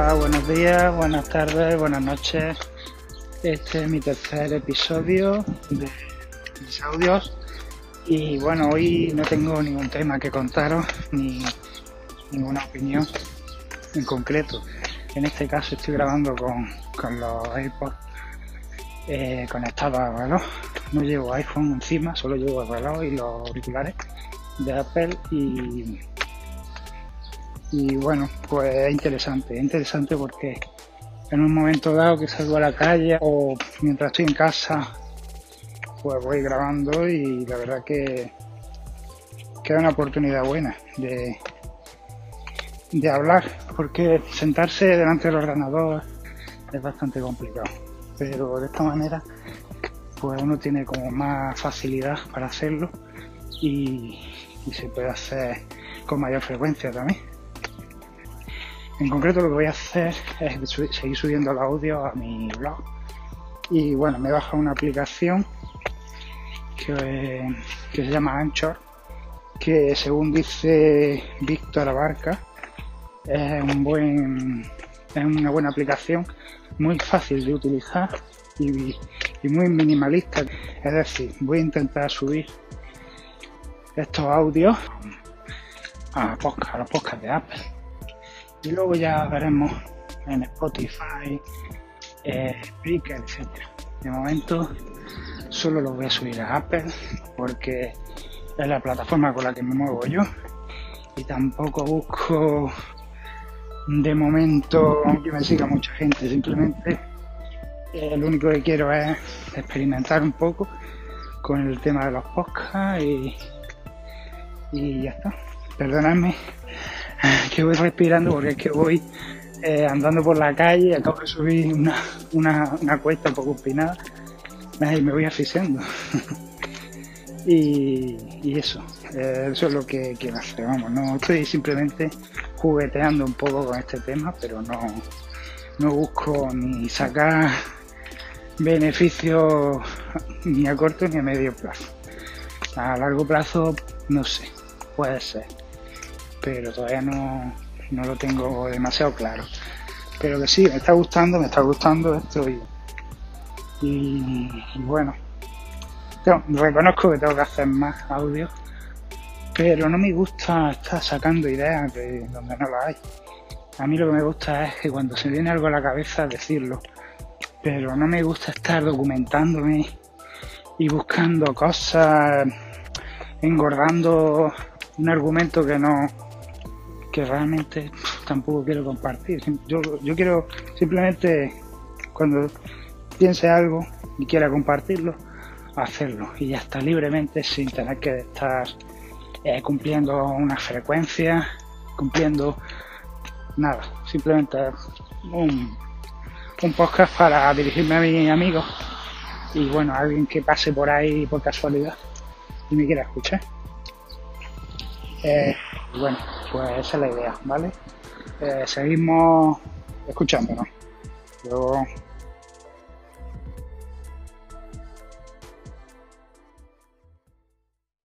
Buenos días, buenas tardes, buenas noches. Este es mi tercer episodio de mis audios. Y bueno, hoy no tengo ningún tema que contaros, ni ninguna opinión en concreto. En este caso estoy grabando con, los AirPods eh, conectados al reloj. No llevo iPhone encima, solo llevo el reloj y los auriculares de Apple y y bueno, pues es interesante, es interesante porque en un momento dado que salgo a la calle o mientras estoy en casa, pues voy grabando y la verdad que, que es una oportunidad buena de, de hablar, porque sentarse delante del ordenador es bastante complicado, pero de esta manera pues uno tiene como más facilidad para hacerlo y, y se puede hacer con mayor frecuencia también. En concreto lo que voy a hacer es seguir subiendo el audio a mi blog. Y bueno, me he bajado una aplicación que, se llama Anchor, que según dice Víctor Abarca, es un buen es una buena aplicación, muy fácil de utilizar y, muy minimalista. Es decir, voy a intentar subir estos audios a, a los podcasts de Apple y luego ya veremos en Spotify, eh, Spreaker, etc. De momento solo lo voy a subir a Apple porque es la plataforma con la que me muevo yo y tampoco busco de momento que me siga mucha gente, simplemente eh, lo único que quiero es experimentar un poco con el tema de los podcasts y, y ya está. Perdonadme que voy respirando porque es que voy eh, andando por la calle, acabo de subir una, una, una cuesta un poco empinada y me voy asfixiando. y, y, eso, eh, eso es lo que quiero hacer, vamos, no estoy simplemente jugueteando un poco con este tema, pero no, no busco ni sacar beneficios ni a corto ni a medio plazo. A largo plazo, no sé, puede ser pero todavía no, lo tengo demasiado claro. Pero que sí, me está gustando, me está gustando esto y, bueno, reconozco que tengo que hacer más audio, pero no me gusta estar sacando ideas de donde no las hay. A mí lo que me gusta es que cuando se viene algo a la cabeza decirlo, pero no me gusta estar documentándome y buscando cosas, engordando un argumento que no, que realmente tampoco quiero compartir. Yo, yo quiero simplemente cuando piense algo y quiera compartirlo, hacerlo y ya está libremente sin tener que estar eh, cumpliendo una frecuencia, cumpliendo nada, simplemente un, un podcast para dirigirme a mis amigos y bueno, alguien que pase por ahí por casualidad y me quiera escuchar. Eh, bueno, pues esa es la idea, ¿vale? Eh, seguimos escuchándonos. Luego